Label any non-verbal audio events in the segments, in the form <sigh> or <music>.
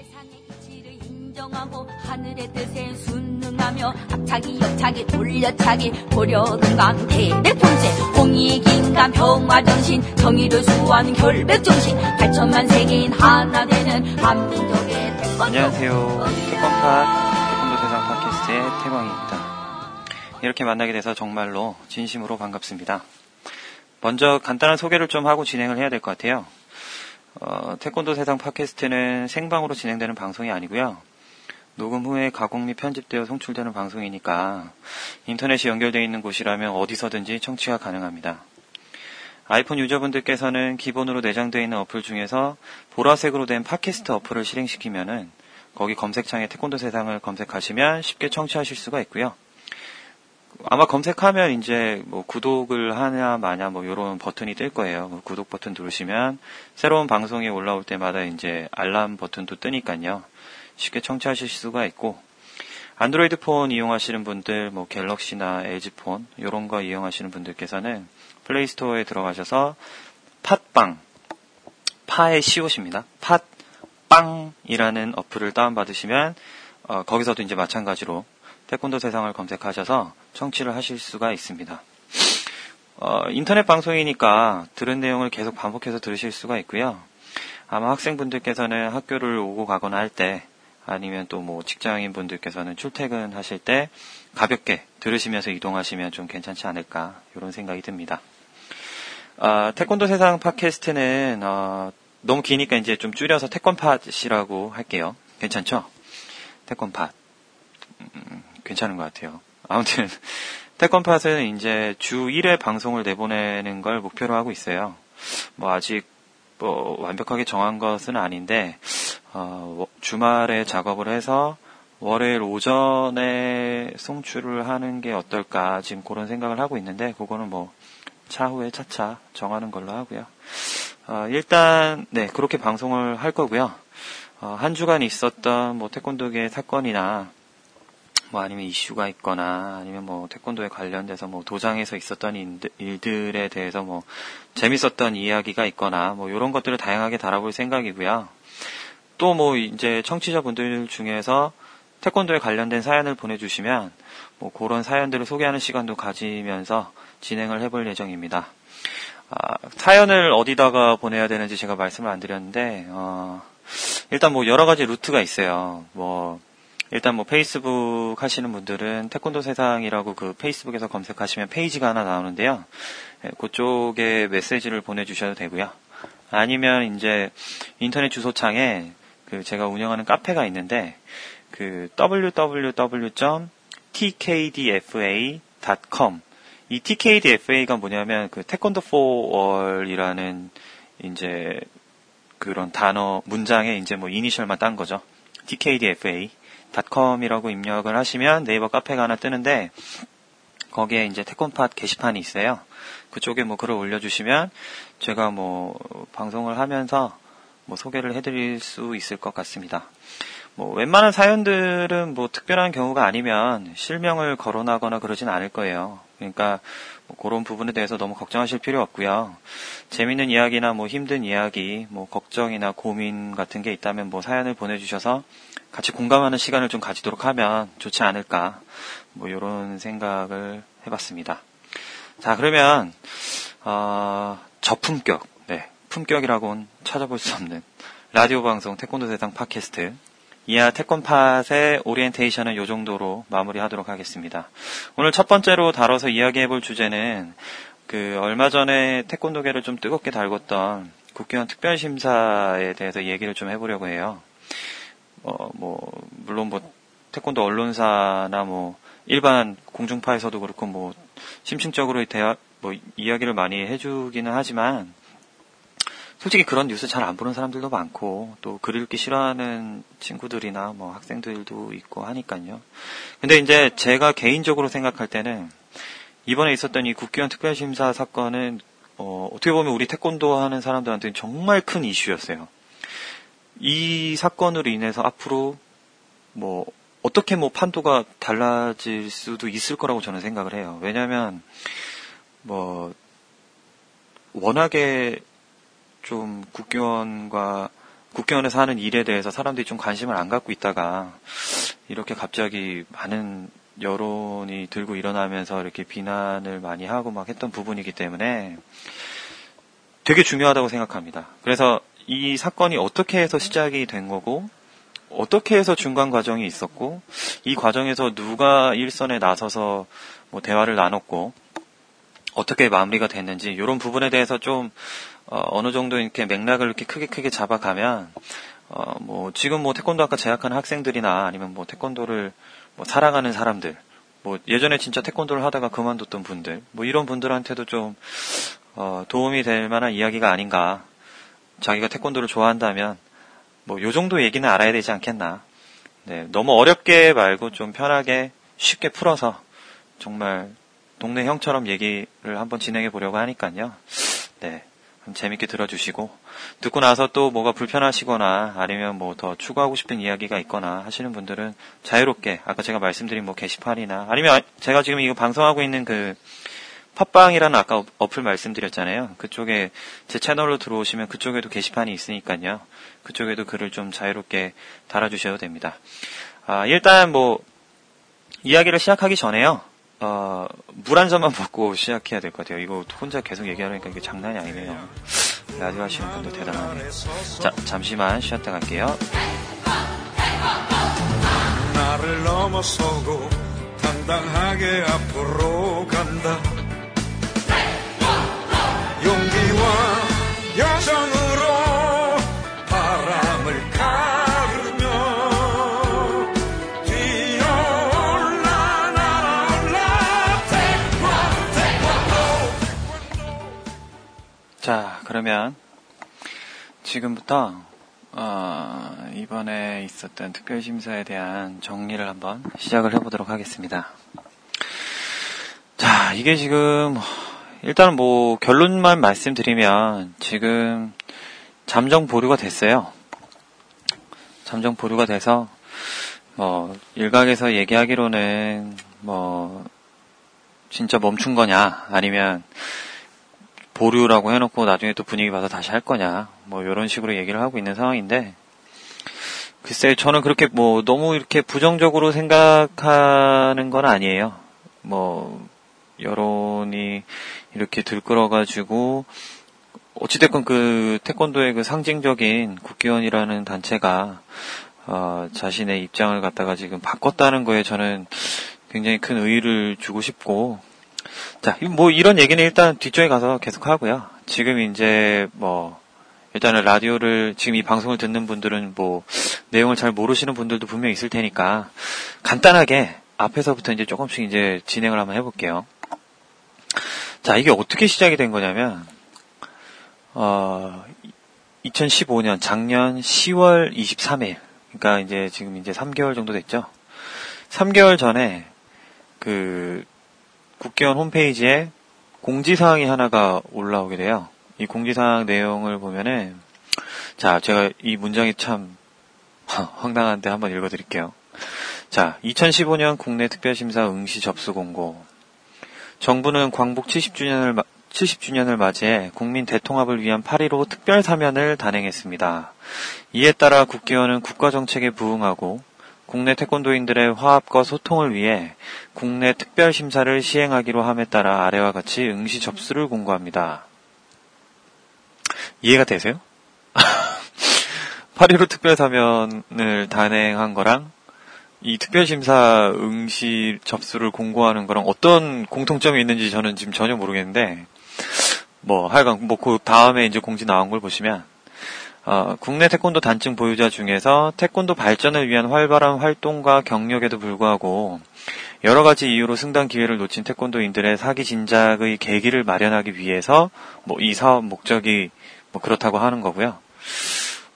세상의 이치를 인정하고 하늘의 뜻에 순응하며 앞차기 옆차기 돌려차기 고려는 강대백 통제 홍익인간 평화 정신 정의를 수호하는 결백 정신 8천만 세계인 하나 되는 한민족의 태권도 안녕하세요. 태권파 태권도 세상 팟캐스트의 태광입니다. 이렇게 만나게 돼서 정말로 진심으로 반갑습니다. 먼저 간단한 소개를 좀 하고 진행을 해야 될 것 같아요. 어, 태권도 세상 팟캐스트는 생방으로 진행되는 방송이 아니고요. 녹음 후에 가공 및 편집되어 송출되는 방송이니까 인터넷이 연결되어 있는 곳이라면 어디서든지 청취가 가능합니다. 아이폰 유저분들께서는 기본으로 내장되어 있는 어플 중에서 보라색으로 된 팟캐스트 어플을 실행시키면은 거기 검색창에 태권도 세상을 검색하시면 쉽게 청취하실 수가 있고요. 아마 검색하면 이제 뭐 구독을 하냐 마냐 뭐 이런 버튼이 뜰 거예요. 그 구독 버튼 누르시면 새로운 방송이 올라올 때마다 이제 알람 버튼도 뜨니까요. 쉽게 청취하실 수가 있고 안드로이드 폰 이용하시는 분들 뭐 갤럭시나 LG 폰 이런 거 이용하시는 분들께서는 플레이스토어에 들어가셔서 팟빵 파의 시옷입니다. 팟빵이라는 어플을 다운 받으시면 어, 거기서도 이제 마찬가지로 태권도 세상을 검색하셔서 청취를 하실 수가 있습니다. 어, 인터넷 방송이니까 들은 내용을 계속 반복해서 들으실 수가 있고요. 아마 학생분들께서는 학교를 오고 가거나 할 때 아니면 또 뭐 직장인 분들께서는 출퇴근하실 때 가볍게 들으시면서 이동하시면 좀 괜찮지 않을까 이런 생각이 듭니다. 아, 태권도 세상 팟캐스트는 어, 너무 기니까 이제 좀 줄여서 태권팟이라고 할게요. 괜찮죠? 태권팟. 음, 괜찮은 것 같아요. 아무튼 <laughs> 태권팟은 이제 주 1회 방송을 내보내는 걸 목표로 하고 있어요. 뭐 아직 뭐 완벽하게 정한 것은 아닌데 어, 주말에 작업을 해서 월요일 오전에 송출을 하는 게 어떨까 지금 그런 생각을 하고 있는데 그거는 뭐 차후에 차차 정하는 걸로 하고요. 어, 일단 네 그렇게 방송을 할 거고요. 어, 한 주간 있었던 뭐 태권도계 사건이나 뭐 아니면 이슈가 있거나 아니면 뭐 태권도에 관련돼서 뭐 도장에서 있었던 일들에 대해서 뭐 재밌었던 이야기가 있거나 뭐 이런 것들을 다양하게 달아볼 생각이고요. 또 뭐 이제 청취자분들 중에서 태권도에 관련된 사연을 보내주시면 뭐 그런 사연들을 소개하는 시간도 가지면서 진행을 해볼 예정입니다. 아, 사연을 어디다가 보내야 되는지 제가 말씀을 안 드렸는데 어, 일단 뭐 여러 가지 루트가 있어요. 뭐 일단 뭐 페이스북 하시는 분들은 태권도 세상이라고 그 페이스북에서 검색하시면 페이지가 하나 나오는데요. 예, 그쪽에 메시지를 보내주셔도 되고요. 아니면 이제 인터넷 주소창에 그 제가 운영하는 카페가 있는데 그 www.tkdfa.com 이 TKDFA가 뭐냐면 그 태권도 포월이라는 이제 그런 단어 문장에 이제 뭐 이니셜만 딴 거죠. TKDFA. 닷컴이라고 입력을 하시면 네이버 카페가 하나 뜨는데 거기에 이제 태권팟 게시판이 있어요. 그쪽에 뭐 글을 올려주시면 제가 뭐 방송을 하면서 뭐 소개를 해드릴 수 있을 것 같습니다. 뭐 웬만한 사연들은 뭐 특별한 경우가 아니면 실명을 거론하거나 그러진 않을 거예요. 그러니까 뭐 그런 부분에 대해서 너무 걱정하실 필요 없고요. 재밌는 이야기나 뭐 힘든 이야기, 뭐 걱정이나 고민 같은 게 있다면 뭐 사연을 보내주셔서 같이 공감하는 시간을 좀 가지도록 하면 좋지 않을까. 뭐 이런 생각을 해봤습니다. 자 그러면 어, 저품격, 네 품격이라고는 찾아볼 수 없는 라디오 방송 태권도 대상 팟캐스트 이하 태권팟의 오리엔테이션은 이 정도로 마무리하도록 하겠습니다. 오늘 첫 번째로 다뤄서 이야기해볼 주제는 그 얼마 전에 태권도계를 좀 뜨겁게 달궜던 국회의원 특별심사에 대해서 얘기를 좀 해보려고 해요. 어, 뭐 물론 뭐 태권도 언론사나 뭐 일반 공중파에서도 그렇고 뭐 심층적으로 대화 뭐 이야기를 많이 해주기는 하지만 솔직히 그런 뉴스 잘 안 보는 사람들도 많고 또 글 읽기 싫어하는 친구들이나 뭐 학생들도 있고 하니까요. 근데 이제 제가 개인적으로 생각할 때는 이번에 있었던 이 국회의원 특별심사 사건은 어, 어떻게 보면 우리 태권도 하는 사람들한테는 정말 큰 이슈였어요. 이 사건으로 인해서 앞으로 뭐 어떻게 뭐 판도가 달라질 수도 있을 거라고 저는 생각을 해요. 왜냐하면 뭐 워낙에 좀 국교원과 국경원에서 하는 일에 대해서 사람들이 좀 관심을 안 갖고 있다가 이렇게 갑자기 많은 여론이 들고 일어나면서 이렇게 비난을 많이 하고 막 했던 부분이기 때문에 되게 중요하다고 생각합니다. 그래서 이 사건이 어떻게 해서 시작이 된 거고 어떻게 해서 중간 과정이 있었고 이 과정에서 누가 일선에 나서서 뭐 대화를 나눴고 어떻게 마무리가 됐는지 이런 부분에 대해서 좀 어, 느 정도 이렇게 맥락을 이렇게 크게 크게 잡아가면 어, 뭐 지금 뭐 태권도 학과 재학하는 학생들이나 아니면 뭐 태권도를 뭐 사랑하는 사람들 뭐 예전에 진짜 태권도를 하다가 그만뒀던 분들 뭐 이런 분들한테도 좀 어, 도움이 될 만한 이야기가 아닌가 자기가 태권도를 좋아한다면 뭐 요 정도 얘기는 알아야 되지 않겠나 네, 너무 어렵게 말고 좀 편하게 쉽게 풀어서 정말 동네 형처럼 얘기를 한번 진행해 보려고 하니까요. 네. 재밌게 들어주시고 듣고 나서 또 뭐가 불편하시거나 아니면 뭐 더 추가하고 싶은 이야기가 있거나 하시는 분들은 자유롭게 아까 제가 말씀드린 뭐 게시판이나 아니면 제가 지금 이거 방송하고 있는 그 팟빵이라는 아까 어플 말씀드렸잖아요. 그쪽에 제 채널로 들어오시면 그쪽에도 게시판이 있으니까요. 그쪽에도 글을 좀 자유롭게 달아주셔도 됩니다. 아, 일단 뭐 이야기를 시작하기 전에요. 어, 물 한 잔만 <laughs> 먹고 시작해야 될 것 같아요. 이거 혼자 계속 얘기하니까 이게 장난이 아니네요. 라디오 하시는 분들 대단하네. 자, 잠시만 쉬었다 갈게요. 나를 넘어서고 당당하게 앞으로 간다. 여정으로 자, 그러면 지금부터 어, 이번에 있었던 특별심사에 대한 정리를 한번 시작을 해보도록 하겠습니다. 자, 이게 지금 일단 뭐 결론만 말씀드리면 지금 잠정 보류가 됐어요. 잠정 보류가 돼서 뭐 일각에서 얘기하기로는 뭐 진짜 멈춘 거냐 아니면 보류라고 해놓고 나중에 또 분위기 봐서 다시 할 거냐, 뭐 이런 식으로 얘기를 하고 있는 상황인데, 글쎄 저는 그렇게 뭐 너무 이렇게 부정적으로 생각하는 건 아니에요. 뭐 여론이 이렇게 들끓어가지고 어찌됐건 그 태권도의 그 상징적인 국기원이라는 단체가 어, 자신의 입장을 갖다가 지금 바꿨다는 거에 저는 굉장히 큰 의의를 주고 싶고 자, 뭐 이런 얘기는 일단 뒤쪽에 가서 계속 하고요. 지금 이제 뭐 일단은 라디오를 지금 이 방송을 듣는 분들은 뭐 내용을 잘 모르시는 분들도 분명 있을 테니까 간단하게 앞에서부터 이제 조금씩 이제 진행을 한번 해볼게요. 자, 이게 어떻게 시작이 된 거냐면 어 2015년 작년 10월 23일 그러니까 이제 지금 이제 3개월 정도 됐죠. 3개월 전에 그 국회의원 홈페이지에 공지사항이 하나가 올라오게 돼요. 이 공지사항 내용을 보면은, 자, 제가 이 문장이 참 <laughs> 황당한데 한번 읽어드릴게요. 자, 2015년 국내 특별심사 응시 접수 공고. 정부는 광복 70주년을 70주년을 맞이해 국민 대통합을 위한 8.15 특별 사면을 단행했습니다. 이에 따라 국회의원은 국가 정책에 부응하고 국내 태권도인들의 화합과 소통을 위해 국내 특별 심사를 시행하기로 함에 따라 아래와 같이 응시 접수를 공고합니다. 이해가 되세요? <laughs> 8.15 특별 사면을 단행한 거랑 이 특별심사 응시 접수를 공고하는 거랑 어떤 공통점이 있는지 저는 지금 전혀 모르겠는데, 뭐, 하여간, 뭐, 그 다음에 이제 공지 나온 걸 보시면, 어, 국내 태권도 단층 보유자 중에서 태권도 발전을 위한 활발한 활동과 경력에도 불구하고 여러 가지 이유로 승단 기회를 놓친 태권도인들의 사기 진작의 계기를 마련하기 위해서 뭐 이 사업 목적이 뭐 그렇다고 하는 거고요.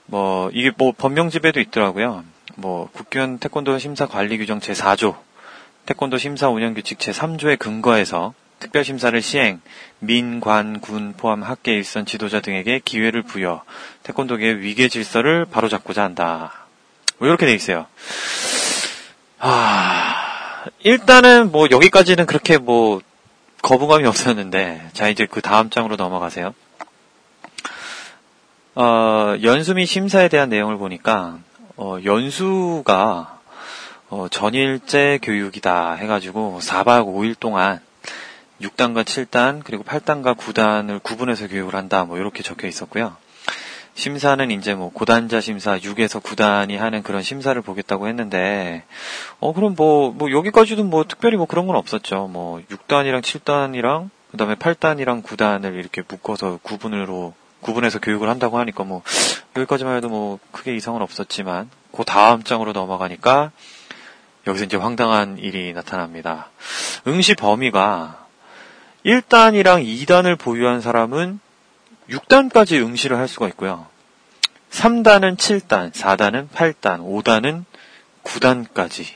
뭐 이게 뭐 법명집에도 있더라고요. 뭐 국교원 태권도 심사 관리 규정 제4조, 태권도 심사 운영 규칙 제3조에 근거해서 특별 심사를 시행, 민, 관, 군 포함 학계 일선 지도자 등에게 기회를 부여 태권도계의 위계 질서를 바로잡고자 한다. 뭐 이렇게 돼 있어요. 아, 일단은 뭐 여기까지는 그렇게 뭐 거부감이 없었는데 자 이제 그 다음 장으로 넘어가세요. 어, 연수 및 심사에 대한 내용을 보니까 어, 연수가 어, 전일제 교육이다 해가지고 4박 5일 동안 6단과 7단 그리고 8단과 9단을 구분해서 교육을 한다 뭐 이렇게 적혀 있었고요. 심사는 이제 뭐 고단자 심사 6에서 9단이 하는 그런 심사를 보겠다고 했는데 어 그럼 뭐뭐 뭐 여기까지도 뭐 특별히 뭐 그런 건 없었죠. 뭐 6단이랑 7단이랑 그다음에 8단이랑 9단을 이렇게 묶어서 구분으로 구분해서 교육을 한다고 하니까 뭐 여기까지만 해도 뭐 크게 이상은 없었지만 그 다음 장으로 넘어가니까 여기서 이제 황당한 일이 나타납니다. 응시 범위가 1단이랑 2단을 보유한 사람은 6단까지 응시를 할 수가 있고요. 3단은 7단, 4단은 8단, 5단은 9단까지.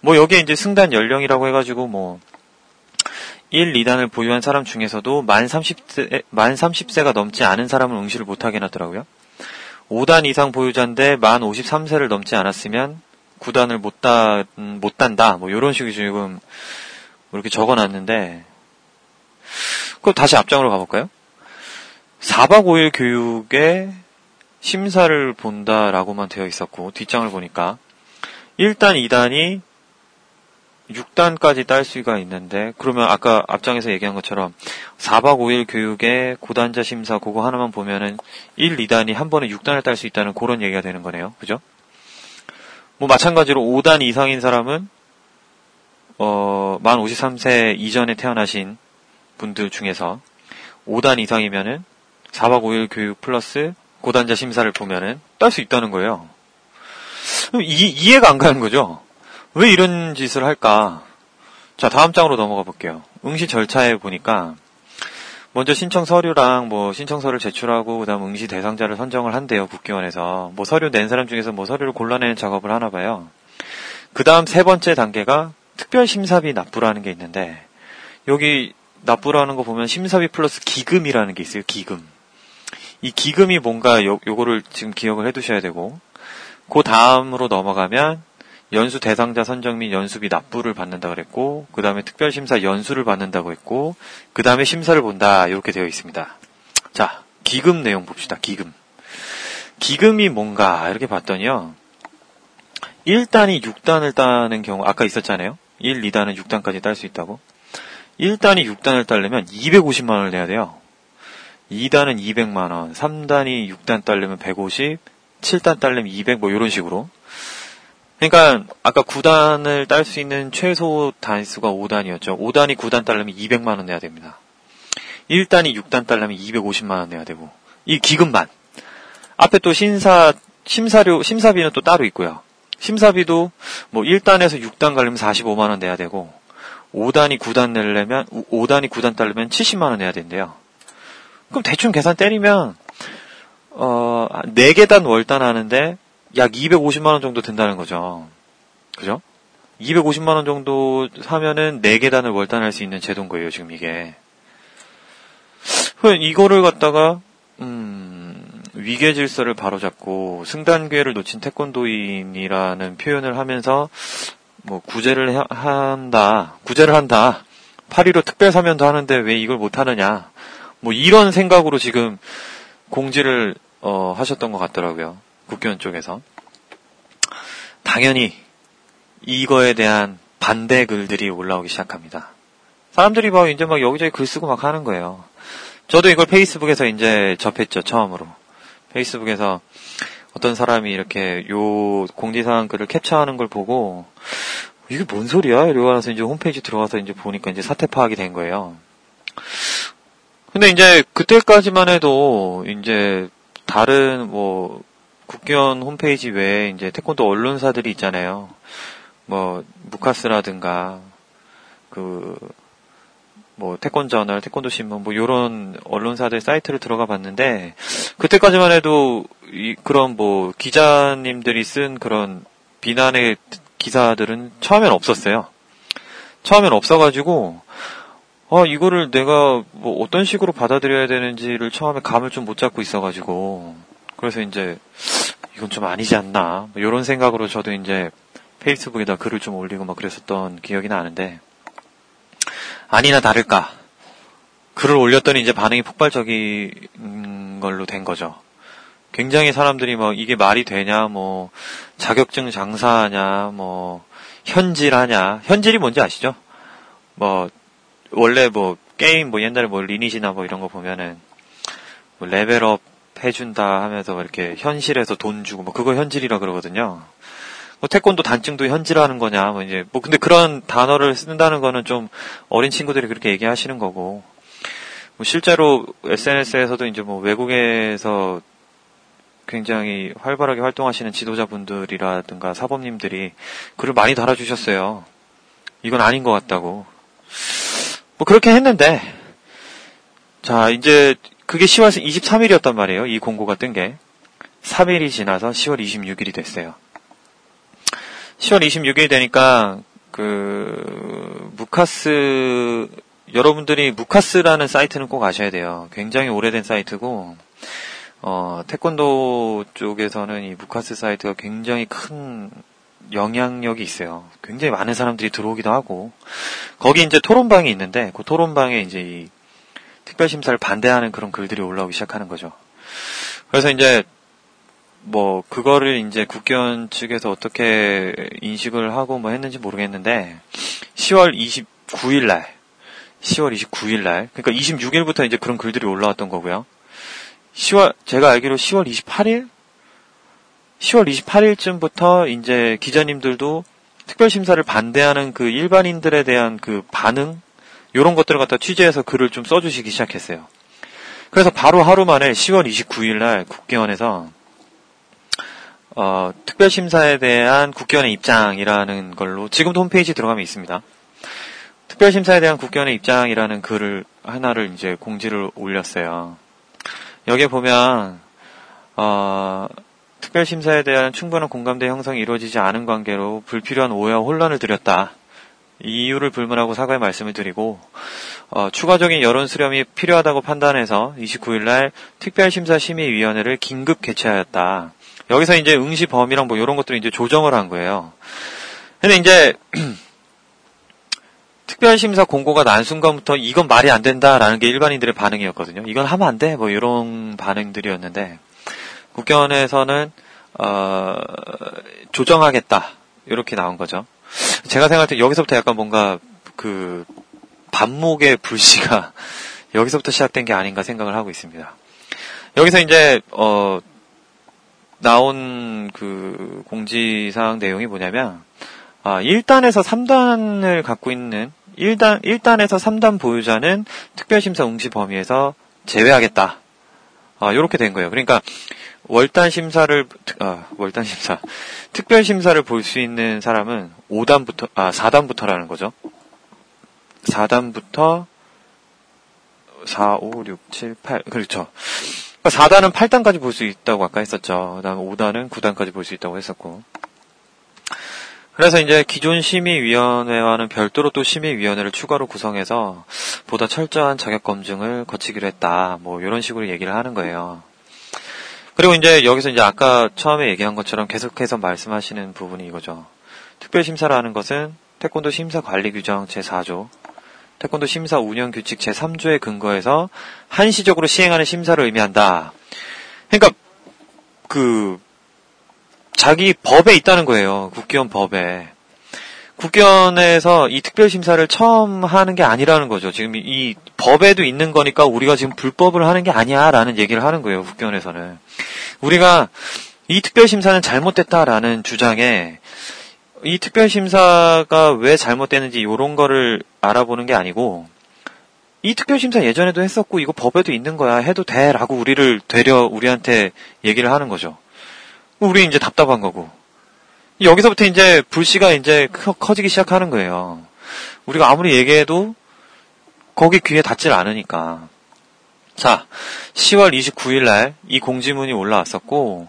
뭐 여기에 이제 승단 연령이라고 해가지고 뭐 1, 2단을 보유한 사람 중에서도 만 30세, 만 30세가 넘지 않은 사람은 응시를 못하게 해놨더라고요. 5단 이상 보유자인데 만 53세를 넘지 않았으면 9단을 못, 단, 못 단다. 뭐 이런 식으로 지금 이렇게 적어 놨는데 그럼 다시 앞장으로 가볼까요? 4박 5일 교육에 심사를 본다라고만 되어 있었고 뒷장을 보니까 1단, 2단이 6단까지 딸 수가 있는데 그러면 아까 앞장에서 얘기한 것처럼 4박 5일 교육에 고단자 심사 그거 하나만 보면은 1, 2단이 한 번에 6단을 딸 수 있다는 그런 얘기가 되는 거네요. 그죠? 뭐 마찬가지로 5단 이상인 사람은 어, 만 53세 이전에 태어나신 분들 중에서 5단 이상이면은 4박 5일 교육 플러스 고단자 심사를 보면은 딸 수 있다는 거예요. 이, 이해가 안 가는 거죠. 왜 이런 짓을 할까? 자, 다음 장으로 넘어가 볼게요. 응시 절차에 보니까 먼저 신청 서류랑 뭐 신청서를 제출하고 그다음 응시 대상자를 선정을 한대요 국기원에서 뭐 서류 낸 사람 중에서 뭐 서류를 골라내는 작업을 하나 봐요. 그다음 세 번째 단계가 특별 심사비 납부라는 게 있는데 여기 납부라는 거 보면 심사비 플러스 기금이라는 게 있어요. 기금. 이 기금이 뭔가 요, 요거를 지금 기억을 해두셔야 되고 그 다음으로 넘어가면 연수 대상자 선정 및 연수비 납부를 받는다 그랬고 그 다음에 특별심사 연수를 받는다고 했고 그 다음에 심사를 본다 이렇게 되어 있습니다. 자 기금 내용 봅시다. 기금 기금이 뭔가 이렇게 봤더니요 1단이 6단을 따는 경우 아까 있었잖아요. 1, 2단은 6단까지 딸 수 있다고 1단이 6단을 따려면 250만 원을 내야 돼요. 2단은 200만 원, 3단이 6단 따려면 150, 7단 따려면 200, 뭐 이런 식으로. 그러니까 아까 9단을 딸 수 있는 최소 단수가 5단이었죠. 5단이 9단 따려면 200만 원 내야 됩니다. 1단이 6단 따려면 250만 원 내야 되고 이 기금만 앞에 또 심사 심사료 심사비는 또 따로 있고요. 심사비도 뭐 1단에서 6단 가려면 45만 원 내야 되고 5단이 9단 내려면 5단이 9단 따려면 70만 원 내야 된대요. 그럼 대충 계산 때리면 어 4계단 월단 하는데 약 250만 원 정도 든다는 거죠. 그죠? 250만 원 정도 사면은 4계단을 월단할 수 있는 제도인 거예요, 지금 이게. 이거를 갖다가 음, 위계 질서를 바로잡고 승단 기회를 놓친 태권도인이라는 표현을 하면서 뭐 구제를 한다, 구제를 한다. 8.15 특별 사면도 하는데 왜 이걸 못 하느냐. 뭐 이런 생각으로 지금 공지를 어, 하셨던 것 같더라고요. 국교원 쪽에서. 당연히 이거에 대한 반대 글들이 올라오기 시작합니다. 사람들이 막 이제 막 여기저기 글 쓰고 막 하는 거예요. 저도 이걸 페이스북에서 이제 접했죠, 처음으로. 페이스북에서 어떤 사람이 이렇게 요 공지사항 글을 캡처하는 걸 보고 이게 뭔 소리야? 이러고 나서 이제 홈페이지 들어가서 이제 보니까 이제 사태 파악이 된 거예요. 근데 이제 그때까지만 해도 이제 다른 뭐 국견 홈페이지 외에 이제 태권도 언론사들이 있잖아요. 뭐 무카스라든가 그 뭐 태권 저널, 태권도 신문 뭐 요런 언론사들 사이트를 들어가 봤는데 그때까지만 해도 이 그런 뭐 기자님들이 쓴 그런 비난의 기사들은 처음엔 없었어요. 처음엔 없어가지고 아 이거를 내가 뭐 어떤 식으로 받아들여야 되는지를 처음에 감을 좀 못 잡고 있어가지고 그래서 이제 이건 좀 아니지 않나 뭐 이런 생각으로 저도 이제 페이스북에다 글을 좀 올리고 막 그랬었던 기억이 나는데 아니나 다를까 글을 올렸더니 이제 반응이 폭발적인 걸로 된 거죠. 굉장히 사람들이 뭐 이게 말이 되냐, 뭐 자격증 장사하냐, 뭐 현질하냐. 현질이 뭔지 아시죠? 뭐 원래 뭐 게임 뭐 옛날에 뭐 리니지나 뭐 이런 거 보면은 뭐 레벨업 해준다 하면서 뭐 이렇게 현실에서 돈 주고 뭐 그거 현질이라 그러거든요. 뭐 태권도 단증도 현질하는 거냐 뭐 이제 뭐 근데 그런 단어를 쓴다는 거는 좀 어린 친구들이 그렇게 얘기하시는 거고 뭐 실제로 SNS에서도 이제 뭐 외국에서 굉장히 활발하게 활동하시는 지도자분들이라든가 사범님들이 글을 많이 달아주셨어요. 이건 아닌 것 같다고. 뭐 그렇게 했는데 자 이제 그게 10월 23일이었단 말이에요. 이 공고가 뜬 게. 3일이 지나서 10월 26일이 됐어요. 10월 26일이 되니까 그 무카스 여러분들이 무카스라는 사이트는 꼭 아셔야 돼요. 굉장히 오래된 사이트고 어, 태권도 쪽에서는 이 무카스 사이트가 굉장히 큰 영향력이 있어요. 굉장히 많은 사람들이 들어오기도 하고 거기 이제 토론방이 있는데 그 토론방에 이제 이 특별심사를 반대하는 그런 글들이 올라오기 시작하는 거죠. 그래서 이제 뭐 그거를 이제 국견 측에서 어떻게 인식을 하고 뭐 했는지 모르겠는데 10월 29일 날 10월 29일 날 그러니까 26일부터 이제 그런 글들이 올라왔던 거고요. 10월 제가 알기로 10월 28일 10월 28일쯤부터 이제 기자님들도 특별 심사를 반대하는 그 일반인들에 대한 그 반응 요런 것들을 갖다 취재해서 글을 좀 써주시기 시작했어요. 그래서 바로 하루 만에 10월 29일 날 국회의원에서 어, 특별심사에 대한 국회의원의 입장이라는 걸로 지금도 홈페이지 들어가면 있습니다. 특별심사에 대한 국회의원의 입장이라는 글을 하나를 이제 공지를 올렸어요. 여기에 보면 어, 특별심사에 대한 충분한 공감대 형성이 이루어지지 않은 관계로 불필요한 오해와 혼란을 드렸다. 이유를 불문하고 사과의 말씀을 드리고 어, 추가적인 여론 수렴이 필요하다고 판단해서 29일 날 특별심사 심의위원회를 긴급 개최하였다. 여기서 이제 응시 범위랑 뭐 이런 것들을 이제 조정을 한 거예요. 근데 이제 <clears throat> 특별심사 공고가 난 순간부터 이건 말이 안 된다라는 게 일반인들의 반응이었거든요. 이건 하면 안 돼. 뭐 이런 반응들이었는데 국견에서는 어, 조정하겠다 이렇게 나온 거죠. 제가 생각할 때 여기서부터 약간 뭔가 그 반목의 불씨가 <laughs> 여기서부터 시작된 게 아닌가 생각을 하고 있습니다. 여기서 이제 어 나온 그 공지사항 내용이 뭐냐면 아 1단에서 3단을 갖고 있는 1단 1단에서 3단 보유자는 특별심사 응시 범위에서 제외하겠다. 아, 요렇게 된 거예요. 그러니까 월단 심사를 아, 월단 심사 특별 심사를 볼 수 있는 사람은 5단부터 아 4단부터라는 거죠. 4단부터 4, 5, 6, 7, 8 그렇죠. 그러니까 4단은 8단까지 볼 수 있다고 아까 했었죠. 그다음에 5단은 9단까지 볼 수 있다고 했었고. 그래서 이제 기존 심의위원회와는 별도로 또 심의위원회를 추가로 구성해서 보다 철저한 자격 검증을 거치기로 했다. 뭐 이런 식으로 얘기를 하는 거예요. 그리고 이제 여기서 이제 아까 처음에 얘기한 것처럼 계속해서 말씀하시는 부분이 이거죠. 특별심사라는 것은 태권도 심사 관리 규정 제4조, 태권도 심사 운영 규칙 제3조에 근거해서 한시적으로 시행하는 심사를 의미한다. 그러니까 그 자기 법에 있다는 거예요. 국기원 법에. 국견에서 이 특별 심사를 처음 하는 게 아니라는 거죠. 지금 이 법에도 있는 거니까 우리가 지금 불법을 하는 게 아니야라는 얘기를 하는 거예요. 국견에서는. 우리가 이 특별 심사는 잘못됐다라는 주장에 이 특별 심사가 왜 잘못됐는지 이런 거를 알아보는 게 아니고 이 특별심사 예전에도 했었고 이거 법에도 있는 거야 해도 돼라고 우리를 되려 우리한테 얘기를 하는 거죠. 우리 이제 답답한 거고 여기서부터 이제 불씨가 이제 커지기 시작하는 거예요. 우리가 아무리 얘기해도 거기 귀에 닿질 않으니까. 자, 10월 29일 날 이 공지문이 올라왔었고,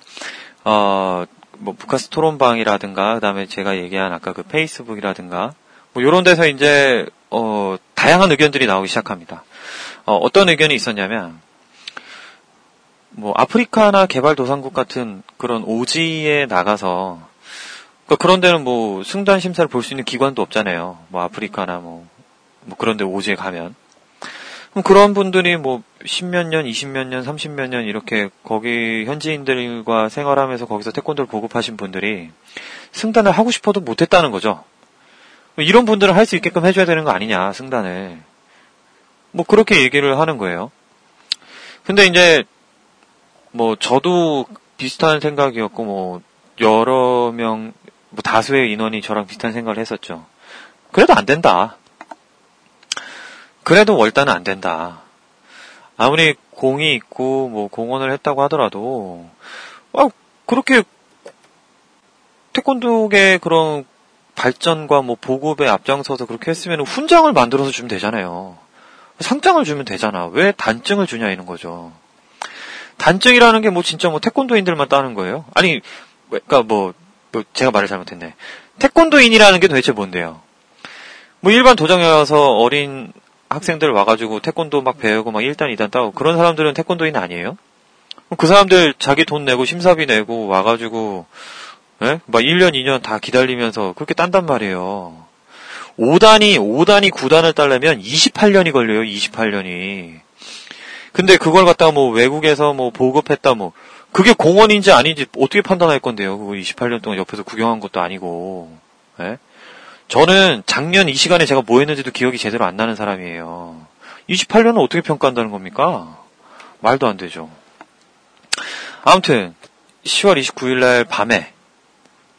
어, 뭐, 북카스 토론방이라든가, 그 다음에 제가 얘기한 아까 그 페이스북이라든가, 뭐, 요런 데서 이제, 어, 다양한 의견들이 나오기 시작합니다. 어, 어떤 의견이 있었냐면, 뭐, 아프리카나 개발도상국 같은 그런 오지에 나가서, 그러니까 그런 데는 뭐 승단 심사를 볼 수 있는 기관도 없잖아요. 뭐 아프리카나 뭐, 뭐 그런 데 오지에 가면. 그런 분들이 뭐, 10몇 년, 20몇 년, 30몇 년 이렇게 거기 현지인들과 생활하면서 거기서 태권도를 보급하신 분들이 승단을 하고 싶어도 못했다는 거죠. 이런 분들은 할 수 있게끔 해줘야 되는 거 아니냐, 승단을. 뭐, 그렇게 얘기를 하는 거예요. 근데 이제, 뭐, 저도 비슷한 생각이었고, 뭐, 여러 명, 뭐, 다수의 인원이 저랑 비슷한 생각을 했었죠. 그래도 안 된다. 그래도 월단은 안 된다. 아무리 공이 있고, 뭐, 공헌을 했다고 하더라도, 아, 그렇게, 태권도계 그런 발전과 뭐 보급에 앞장서서 그렇게 했으면 훈장을 만들어서 주면 되잖아요. 상장을 주면 되잖아. 왜 단증을 주냐 이런 거죠. 단증이라는 게 뭐 진짜 뭐 태권도인들만 따는 거예요? 아니, 그러니까 뭐, 뭐 제가 말을 잘못했네. 태권도인이라는 게 도대체 뭔데요? 뭐 일반 도장에 와서 어린 학생들 와가지고 태권도 막 배우고 막 1단, 2단 따고 그런 사람들은 태권도인 아니에요? 그 사람들 자기 돈 내고 심사비 내고 와가지고 예? 막 1년, 2년 다 기다리면서 그렇게 딴단 말이에요. 5단이, 5단이 9단을 따려면 28년이 걸려요, 28년이. 근데 그걸 갖다가 뭐 외국에서 뭐 보급했다 뭐, 그게 공원인지 아닌지 어떻게 판단할 건데요, 그거 28년 동안 옆에서 구경한 것도 아니고, 예? 저는 작년 이 시간에 제가 뭐 했는지도 기억이 제대로 안 나는 사람이에요. 28년은 어떻게 평가한다는 겁니까? 말도 안 되죠. 아무튼, 10월 29일 날 밤에,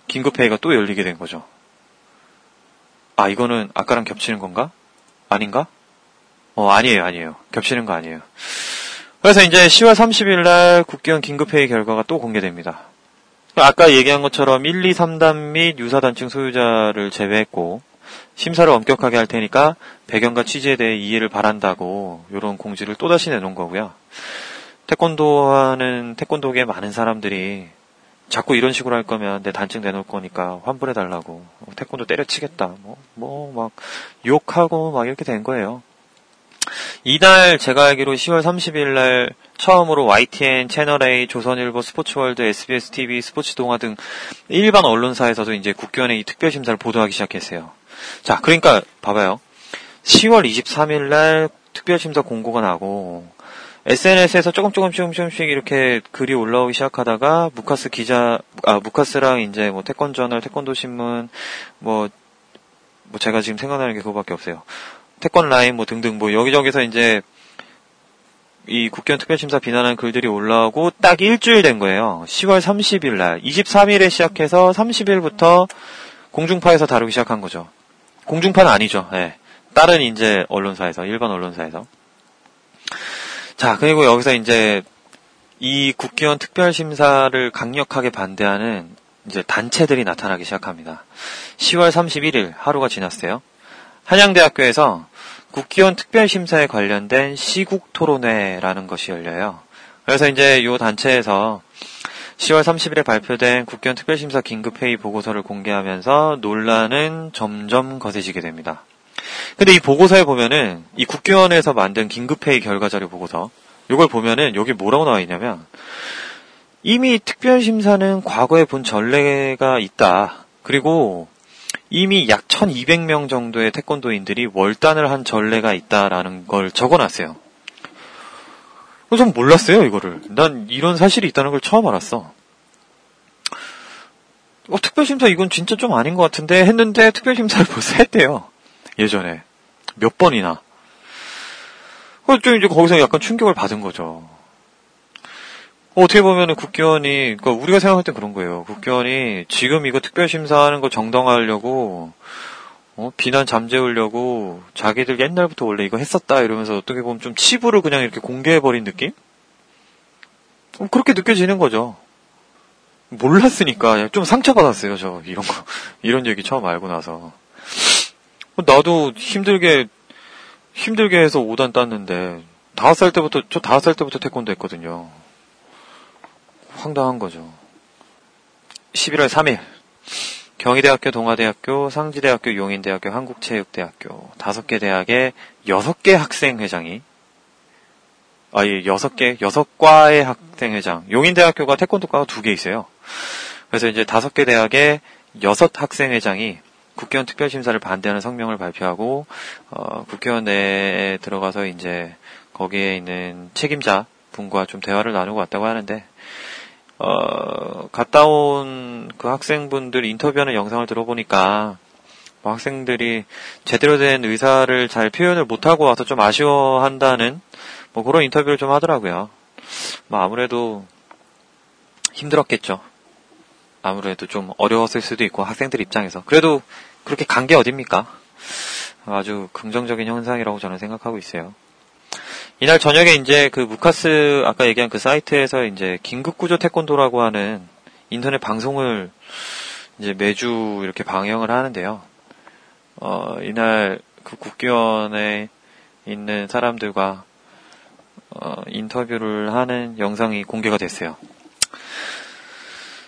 긴급회의가 또 열리게 된 거죠. 아, 이거는 아까랑 겹치는 건가? 아닌가? 어, 아니에요, 아니에요. 겹치는 거 아니에요. 그래서 이제 10월 30일 날 국기원 긴급회의 결과가 또 공개됩니다. 아까 얘기한 것처럼 1, 2, 3단 및 유사단층 소유자를 제외했고, 심사를 엄격하게 할 테니까 배경과 취지에 대해 이해를 바란다고 이런 공지를 또다시 내놓은 거고요. 태권도 하는 태권도계 많은 사람들이 자꾸 이런 식으로 할 거면 내 단증 내놓을 거니까 환불해 달라고 태권도 때려치겠다 뭐 뭐 막 욕하고 막 이렇게 된 거예요. 이날 제가 알기로 10월 30일 날 처음으로 YTN, 채널A, 조선일보, 스포츠월드, SBS TV, 스포츠 동아 등 일반 언론사에서도 이제 국기원의 이 특별 심사를 보도하기 시작했어요. 자, 그러니까 봐봐요. 10월 23일 날 특별 심사 공고가 나고 SNS에서 조금 조금 조금 조금씩 이렇게 글이 올라오기 시작하다가 무카스 기자 아 무카스랑 이제 뭐 태권저널, 태권도 신문 뭐뭐 제가 지금 생각나는 게 그거밖에 없어요. 태권 라인 뭐 등등 뭐 여기저기서 이제 이 국견 특별심사 비난한 글들이 올라오고 딱 일주일 된 거예요. 10월 30일 날 23일에 시작해서 30일부터 공중파에서 다루기 시작한 거죠. 공중파는 아니죠. 예. 다른 이제 언론사에서 일반 언론사에서 자, 그리고 여기서 이제 이 국기원 특별심사를 강력하게 반대하는 이제 단체들이 나타나기 시작합니다. 10월 31일 하루가 지났어요. 한양대학교에서 국기원 특별심사에 관련된 시국 토론회라는 것이 열려요. 그래서 이제 이 단체에서 10월 30일에 발표된 국기원 특별심사 긴급회의 보고서를 공개하면서 논란은 점점 거세지게 됩니다. 근데 이 보고서에 보면은 이 국교원에서 만든 긴급회의 결과자료 보고서 이걸 보면은 여기 뭐라고 나와 있냐면 이미 특별심사는 과거에 본 전례가 있다. 그리고 이미 약 1200명 정도의 태권도인들이 월단을 한 전례가 있다라는 걸 적어놨어요. 전 몰랐어요, 이거를. 난 이런 사실이 있다는 걸 처음 알았어. 어, 특별심사 이건 진짜 좀 아닌 것 같은데 했는데 특별심사를 <laughs> 벌써 했대요. 예전에. 몇 번이나. 좀 이제 거기서 약간 충격을 받은 거죠. 어떻게 보면은 국견이, 그러니까 우리가 생각할 때 그런 거예요. 국견이 지금 이거 특별심사하는 거 정당화하려고, 어, 비난 잠재우려고 자기들 옛날부터 원래 이거 했었다 이러면서 어떻게 보면 좀 치부를 그냥 이렇게 공개해버린 느낌? 어, 그렇게 느껴지는 거죠. 몰랐으니까 좀 상처받았어요, 저 이런 거. <laughs> 이런 얘기 처음 알고 나서. 나도 힘들게 힘들게 해서 5단 땄는데 다섯 살 때부터 저 다섯 살 때부터 태권도 했거든요. 황당한 거죠. 11월 3일 경희대학교, 동아대학교, 상지대학교, 용인대학교, 한국체육대학교 다섯 개 대학의 여섯 개 학생회장이 아예 여섯 개 여섯 과의 학생회장 용인대학교가 태권도과가 두 개 있어요. 그래서 이제 다섯 개 대학의 여섯 학생회장이 국회의원 특별심사를 반대하는 성명을 발표하고 어, 국회의원 내에 들어가서 이제 거기에 있는 책임자 분과 좀 대화를 나누고 왔다고 하는데 어, 갔다 온 그 학생분들 인터뷰하는 영상을 들어보니까 뭐 학생들이 제대로 된 의사를 잘 표현을 못하고 와서 좀 아쉬워한다는 뭐 그런 인터뷰를 좀 하더라고요. 뭐 아무래도 힘들었겠죠. 아무래도 좀 어려웠을 수도 있고 학생들 입장에서 그래도 그렇게 간 게 어딥니까? 아주 긍정적인 현상이라고 저는 생각하고 있어요. 이날 저녁에 이제 그 무카스 아까 얘기한 그 사이트에서 이제 긴급구조 태권도라고 하는 인터넷 방송을 이제 매주 이렇게 방영을 하는데요. 어, 이날 그 국기원에 있는 사람들과 어, 인터뷰를 하는 영상이 공개가 됐어요.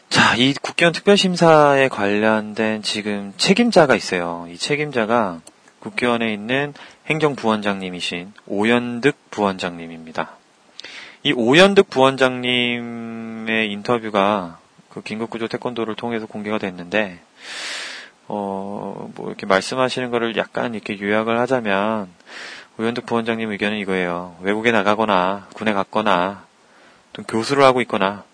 자, 이 국기원 특별심사에 관련된 지금 책임자가 있어요. 이 책임자가 국기원에 있는 행정부원장님이신 오연득 부원장님입니다. 이 오연득 부원장님의 인터뷰가 그 긴급구조 태권도를 통해서 공개가 됐는데, 어, 뭐 이렇게 말씀하시는 거를 약간 이렇게 요약을 하자면, 오연득 부원장님 의견은 이거예요. 외국에 나가거나, 군에 갔거나, 또 교수를 하고 있거나,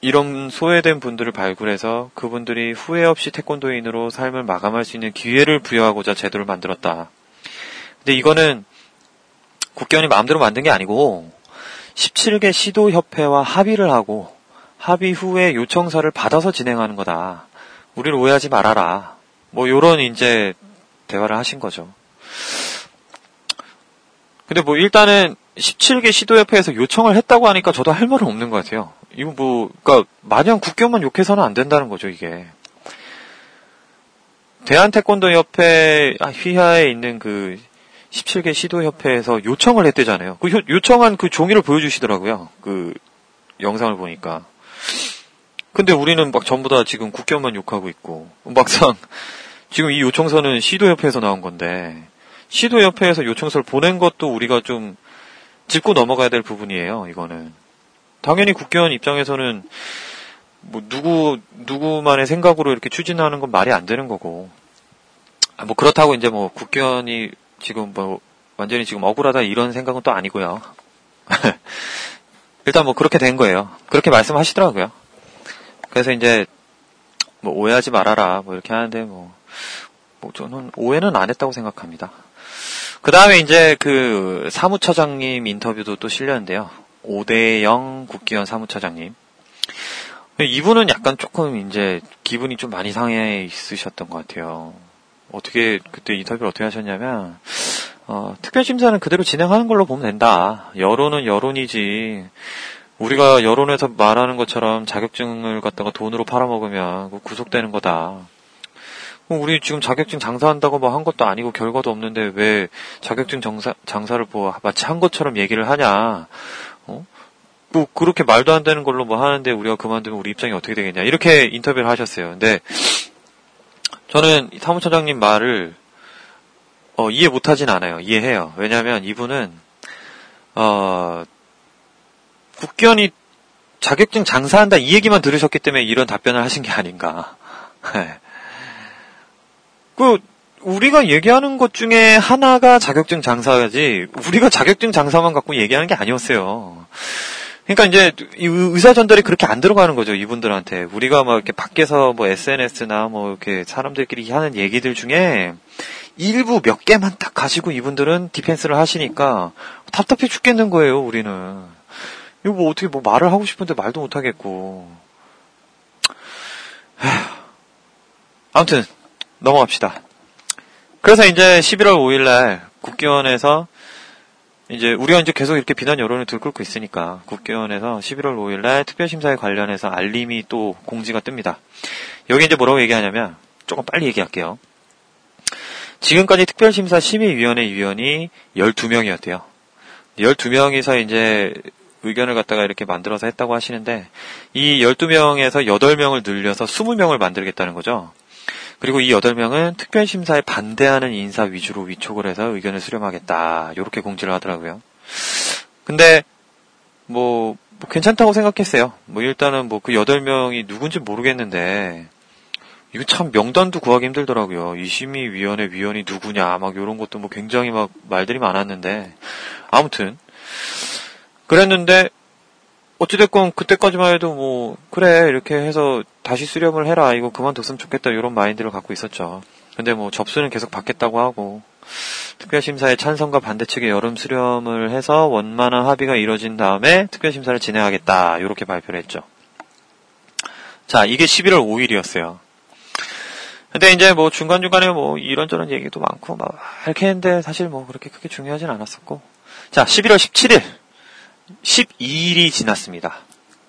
이런 소외된 분들을 발굴해서 그분들이 후회 없이 태권도인으로 삶을 마감할 수 있는 기회를 부여하고자 제도를 만들었다. 근데 이거는 국견이 마음대로 만든 게 아니고 17개 시도협회와 합의를 하고 합의 후에 요청서를 받아서 진행하는 거다. 우리를 오해하지 말아라. 뭐 요런 이제 대화를 하신 거죠. 근데 뭐 일단은 17개 시도협회에서 요청을 했다고 하니까 저도 할 말은 없는 것 같아요. 이거 뭐, 그니까, 마냥 국경만 욕해서는 안 된다는 거죠, 이게. 대한태권도협회 휘하에 있는 그 17개 시도협회에서 요청을 했대잖아요. 그 요청한 그 종이를 보여주시더라고요. 그 영상을 보니까. 근데 우리는 막 전부 다 지금 국경만 욕하고 있고, 막상 지금 이 요청서는 시도협회에서 나온 건데, 시도협회에서 요청서를 보낸 것도 우리가 좀 짚고 넘어가야 될 부분이에요, 이거는. 당연히 국회의원 입장에서는 뭐 누구 누구만의 생각으로 이렇게 추진하는 건 말이 안 되는 거고 아, 뭐 그렇다고 이제 뭐 국회의원이 지금 뭐 완전히 지금 억울하다 이런 생각은 또 아니고요. <laughs> 일단 뭐 그렇게 된 거예요. 그렇게 말씀하시더라고요. 그래서 이제 뭐 오해하지 말아라 뭐 이렇게 하는데 뭐, 뭐 저는 오해는 안 했다고 생각합니다. 그 다음에 이제 그 사무처장님 인터뷰도 또 실렸는데요. 오대영 국기원 사무처장님. 이분은 약간 조금 이제 기분이 좀 많이 상해 있으셨던 것 같아요. 어떻게 그때 인터뷰를 어떻게 하셨냐면 어, 특별심사는 그대로 진행하는 걸로 보면 된다. 여론은 여론이지. 우리가 여론에서 말하는 것처럼 자격증을 갖다가 돈으로 팔아먹으면 구속되는 거다. 우리 지금 자격증 장사한다고 뭐 한 것도 아니고 결과도 없는데 왜 자격증 정사, 장사를 뭐 마치 한 것처럼 얘기를 하냐. 어? 뭐 그렇게 말도 안 되는 걸로 뭐 하는데 우리가 그만두면 우리 입장이 어떻게 되겠냐 이렇게 인터뷰를 하셨어요. 근데 저는 사무처장님 말을 어, 이해 못하진 않아요. 이해해요. 왜냐하면 이분은 어, 국견이 자격증 장사한다 이 얘기만 들으셨기 때문에 이런 답변을 하신 게 아닌가. 네. <laughs> 그 우리가 얘기하는 것 중에 하나가 자격증 장사지 우리가 자격증 장사만 갖고 얘기하는 게 아니었어요. 그러니까 이제 의사 전달이 그렇게 안 들어가는 거죠 이분들한테. 우리가 막 이렇게 밖에서 뭐 SNS나 뭐 이렇게 사람들끼리 하는 얘기들 중에 일부 몇 개만 딱 가지고 이분들은 디펜스를 하시니까 답답해 죽겠는 거예요 우리는. 이거 뭐 어떻게 뭐 말을 하고 싶은데 말도 못 하겠고. 아무튼 넘어갑시다. 그래서 이제 11월 5일날 국기원에서 이제 우리가 이제 계속 이렇게 비난 여론을 들끓고 있으니까 국회의원에서 11월 5일 날 특별심사에 관련해서 알림이 또 공지가 뜹니다. 여기 이제 뭐라고 얘기하냐면 조금 빨리 얘기할게요. 지금까지 특별심사 심의위원회 위원이 12명이었대요. 12명이서 이제 의견을 갖다가 이렇게 만들어서 했다고 하시는데 이 12명에서 8명을 늘려서 20명을 만들겠다는 거죠. 그리고 이 8명은 특별심사에 반대하는 인사 위주로 위촉을 해서 의견을 수렴하겠다. 이렇게 공지를 하더라고요. 근데, 뭐, 뭐 괜찮다고 생각했어요. 뭐 일단은 뭐 그 8명이 누군지 모르겠는데, 이거 참 명단도 구하기 힘들더라고요. 이 심의위원회 위원이 누구냐, 막 이런 것도 뭐 굉장히 막 말들이 많았는데, 아무튼, 그랬는데, 어찌됐건 그때까지만 해도 뭐, 그래, 이렇게 해서 다시 수렴을 해라, 이거 그만뒀으면 좋겠다, 이런 마인드를 갖고 있었죠. 근데 뭐 접수는 계속 받겠다고 하고, 특별심사의 찬성과 반대 측의 여름 수렴을 해서 원만한 합의가 이뤄진 다음에 특별심사를 진행하겠다, 이렇게 발표를 했죠. 자, 이게 11월 5일이었어요. 근데 이제 뭐 중간중간에 뭐 이런저런 얘기도 많고 막 이렇게 했는데 사실 뭐 그렇게 크게 중요하진 않았었고. 자, 11월 17일. 12일이 지났습니다.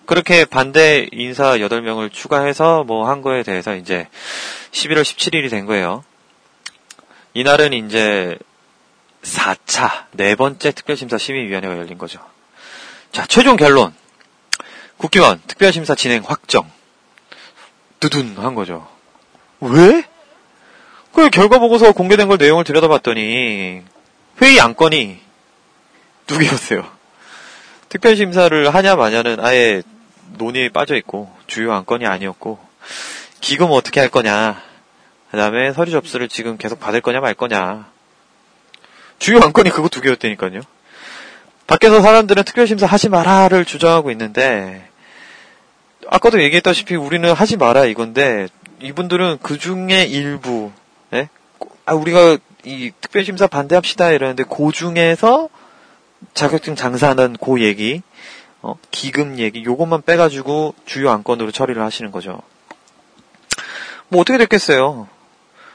그렇게 반대 인사 8명을 추가해서 뭐 한 거에 대해서 이제 11월 17일이 된 거예요. 이날은 이제 4차, 네 번째 특별심사 심의위원회가 열린 거죠. 자, 최종 결론. 국기원 특별심사 진행 확정. 두둔 한 거죠. 왜? 그 결과 보고서 공개된 걸 내용을 들여다봤더니 회의 안건이 두 개였어요. 특별심사를 하냐 마냐는 아예 논의에 빠져 있고 주요 안건이 아니었고 기금 어떻게 할 거냐 그 다음에 서류 접수를 지금 계속 받을 거냐 말 거냐 주요 안건이 그거 두 개였다니까요. 밖에서 사람들은 특별심사 하지 마라를 주장하고 있는데 아까도 얘기했다시피 우리는 하지 마라 이건데 이분들은 그 중에 일부, 예? 아, 우리가 이 특별심사 반대합시다 이러는데 그 중에서 자격증 장사하는 그 얘기, 어, 기금 얘기, 요것만 빼가지고 주요 안건으로 처리를 하시는 거죠. 뭐 어떻게 됐겠어요.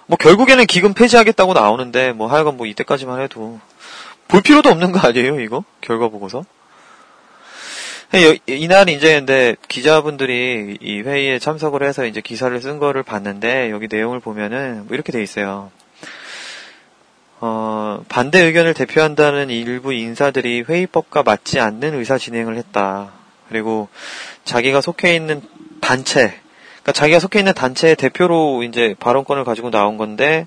뭐 결국에는 기금 폐지하겠다고 나오는데 뭐 하여간 뭐 이때까지만 해도 볼 필요도 없는 거 아니에요 이거 결과 보고서 이날 이제 근데 기자분들이 이 회의에 참석을 해서 이제 기사를 쓴 거를 봤는데 여기 내용을 보면은 뭐 이렇게 돼 있어요. 어, 반대 의견을 대표한다는 일부 인사들이 회의법과 맞지 않는 의사 진행을 했다. 그리고 자기가 속해 있는 단체, 그러니까 자기가 속해 있는 단체의 대표로 이제 발언권을 가지고 나온 건데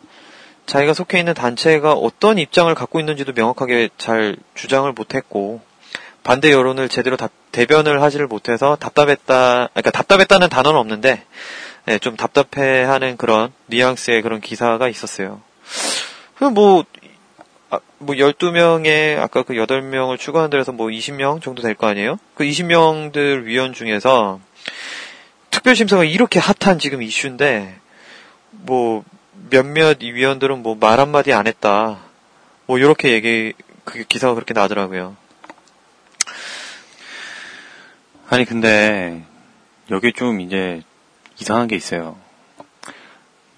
자기가 속해 있는 단체가 어떤 입장을 갖고 있는지도 명확하게 잘 주장을 못했고 반대 여론을 제대로 다, 대변을 하지를 못해서 답답했다, 그러니까 답답했다는 단어는 없는데, 네, 좀 답답해하는 그런 뉘앙스의 그런 기사가 있었어요. 뭐, 아, 뭐 12명에 아까 그 8명을 추가한 데에서 뭐 20명 정도 될 거 아니에요? 그 20명들 위원 중에서 특별심사가 이렇게 핫한 지금 이슈인데 뭐 몇몇 위원들은 뭐 말 한마디 안 했다. 뭐 이렇게 얘기 그 기사가 그렇게 나더라고요. 아니 근데 여기 좀 이제 이상한 게 있어요.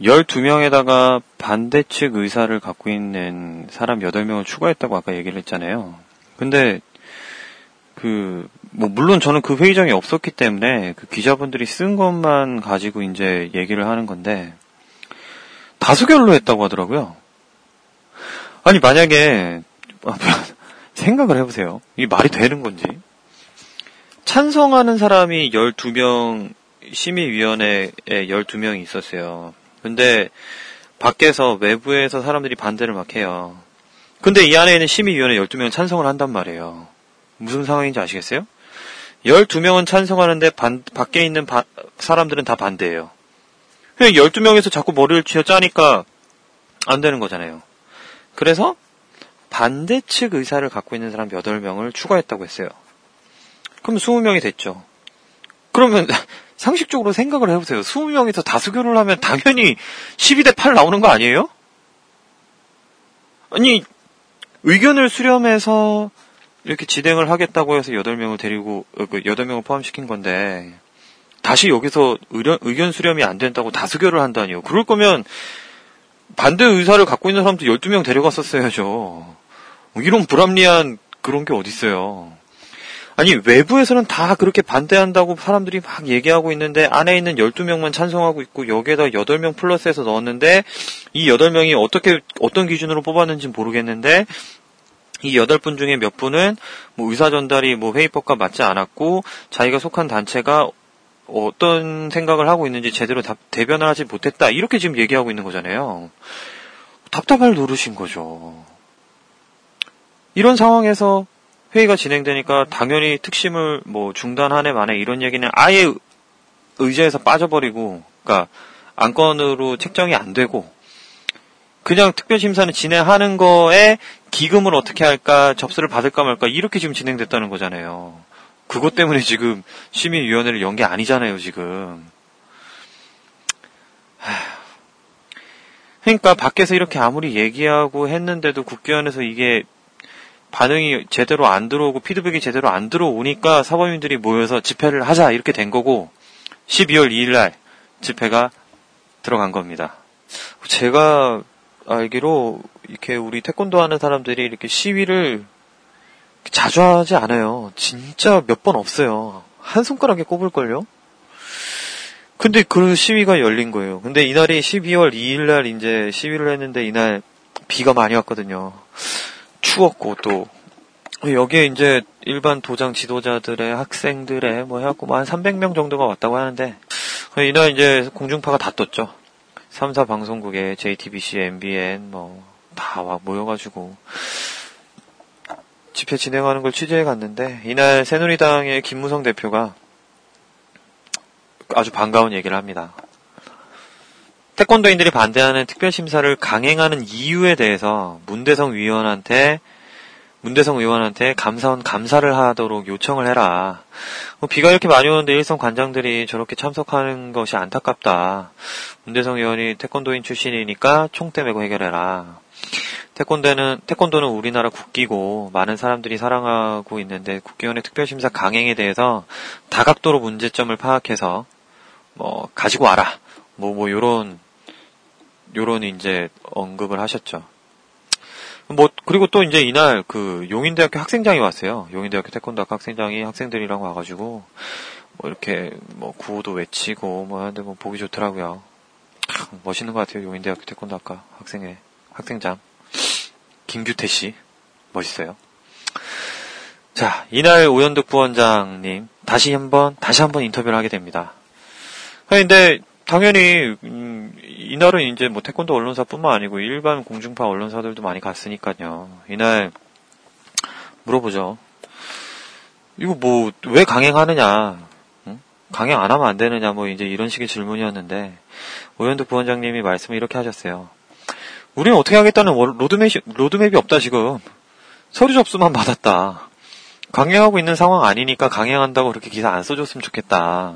12명에다가 반대 측 의사를 갖고 있는 사람 8명을 추가했다고 아까 얘기를 했잖아요. 근데 그, 뭐, 물론 저는 그 회의장에 없었기 때문에 그 기자분들이 쓴 것만 가지고 이제 얘기를 하는 건데, 다수결로 했다고 하더라고요. 아니, 만약에, <laughs> 생각을 해보세요. 이게 말이 되는 건지. 찬성하는 사람이 12명, 심의위원회에 12명이 있었어요. 근데 밖에서 외부에서 사람들이 반대를 막 해요. 근데 이 안에 있는 심의위원회 12명은 찬성을 한단 말이에요. 무슨 상황인지 아시겠어요? 12명은 찬성하는데 반, 밖에 있는 바, 사람들은 다 반대예요. 12명에서 자꾸 머리를 쥐어 짜니까 안 되는 거잖아요. 그래서 반대 측 의사를 갖고 있는 사람 8명을 추가했다고 했어요. 그럼 20명이 됐죠. 그러면 상식적으로 생각을 해보세요. 20명에서 다수결을 하면 당연히 12대 8 나오는 거 아니에요? 아니, 의견을 수렴해서 이렇게 진행을 하겠다고 해서 8명을 데리고, 8명을 어, 그 포함시킨 건데, 다시 여기서 의견, 의견 수렴이 안 된다고 다수결을 한다니요. 그럴 거면 반대 의사를 갖고 있는 사람도 12명 데려갔었어야죠. 이런 불합리한 그런 게 어딨어요. 아니, 외부에서는 다 그렇게 반대한다고 사람들이 막 얘기하고 있는데, 안에 있는 12명만 찬성하고 있고, 여기에다 8명 플러스해서 넣었는데, 이 8명이 어떻게, 어떤 기준으로 뽑았는지 모르겠는데, 이 8분 중에 몇 분은 뭐 의사 전달이 뭐 회의법과 맞지 않았고, 자기가 속한 단체가 어떤 생각을 하고 있는지 제대로 답, 대변을 하지 못했다. 이렇게 지금 얘기하고 있는 거잖아요. 답답할 노릇인 거죠. 이런 상황에서 회의가 진행되니까 당연히 특심을 뭐 중단하네 만에 이런 얘기는 아예 의제에서 빠져버리고, 그러니까 안건으로 책정이 안 되고 그냥 특별심사는 진행하는 거에 기금을 어떻게 할까 접수를 받을까 말까 이렇게 지금 진행됐다는 거잖아요. 그것 때문에 지금 시민위원회를 연 게 아니잖아요 지금. 그러니까 밖에서 이렇게 아무리 얘기하고 했는데도 국회의원에서 이게 반응이 제대로 안 들어오고 피드백이 제대로 안 들어오니까 사범인들이 모여서 집회를 하자 이렇게 된 거고 12월 2일 날 집회가 들어간 겁니다. 제가 알기로 이렇게 우리 태권도 하는 사람들이 이렇게 시위를 자주 하지 않아요. 진짜 몇 번 없어요. 한 손가락에 꼽을걸요? 근데 그 시위가 열린 거예요. 근데 이날이 12월 2일 날 이제 시위를 했는데 이날 비가 많이 왔거든요. 추웠고 또 여기에 이제 일반 도장 지도자들의 학생들의 뭐 해갖고 뭐 한 300명 정도가 왔다고 하는데 이날 이제 공중파가 다 떴죠. 3사 방송국에 JTBC, MBN 뭐다 모여가지고 집회 진행하는 걸 취재해 갔는데 이날 새누리당의 김무성 대표가 아주 반가운 얘기를 합니다. 태권도인들이 반대하는 특별심사를 강행하는 이유에 대해서 문대성 위원한테 문대성 의원한테 감사원 감사를 하도록 요청을 해라. 뭐 비가 이렇게 많이 오는데 일선 관장들이 저렇게 참석하는 것이 안타깝다. 문대성 의원이 태권도인 출신이니까 총대 메고 해결해라. 태권도는 태권도는 우리나라 국기고 많은 사람들이 사랑하고 있는데 국회의원의 특별심사 강행에 대해서 다각도로 문제점을 파악해서 뭐 가지고 와라. 뭐뭐 뭐 요런 요런 이제 언급을 하셨죠. 뭐 그리고 또 이제 이날 그 용인대학교 학생장이 왔어요. 용인대학교 태권도학교 학생장이 학생들이랑 와가지고 뭐 이렇게 뭐 구호도 외치고 뭐 하는데 뭐 보기 좋더라고요. 멋있는 것 같아요. 용인대학교 태권도학과 학생회 학생장 김규태 씨 멋있어요. 자 이날 오현득 부원장님 다시 한번 다시 한번 인터뷰를 하게 됩니다. 근데 당연히 음, 이날은 이제 뭐 태권도 언론사뿐만 아니고 일반 공중파 언론사들도 많이 갔으니까요. 이날 물어보죠. 이거 뭐 왜 강행하느냐? 응? 강행 안 하면 안 되느냐? 뭐 이제 이런 식의 질문이었는데 오현득 부원장님이 말씀을 이렇게 하셨어요. 우리는 어떻게 하겠다는 로드맵이, 로드맵이 없다 지금. 서류 접수만 받았다. 강행하고 있는 상황 아니니까 강행한다고 그렇게 기사 안 써줬으면 좋겠다.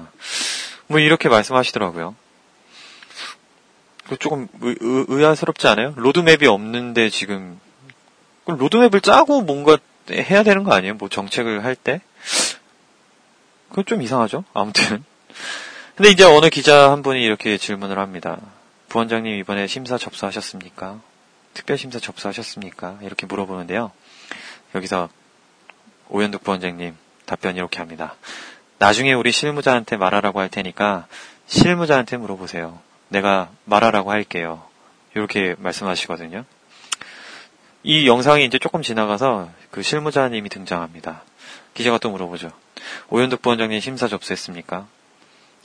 뭐 이렇게 말씀하시더라고요. 그 조금 의, 의 아스럽지 않아요? 로드맵이 없는데 지금 로드맵을 짜고 뭔가 해야 되는 거 아니에요? 뭐 정책을 할 때? 그건 좀 이상하죠? 아무튼. <laughs> 근데 이제 어느 기자 한 분이 이렇게 질문을 합니다. 부원장님 이번에 심사 접수하셨습니까? 특별심사 접수하셨습니까? 이렇게 물어보는데요. 여기서 오현득 부원장님 답변 이렇게 합니다. 나중에 우리 실무자한테 말하라고 할 테니까 실무자한테 물어보세요. 내가 말하라고 할게요. 이렇게 말씀하시거든요. 이 영상이 이제 조금 지나가서 그 실무자님이 등장합니다. 기자가 또 물어보죠. 오현득 부원장님 심사 접수했습니까?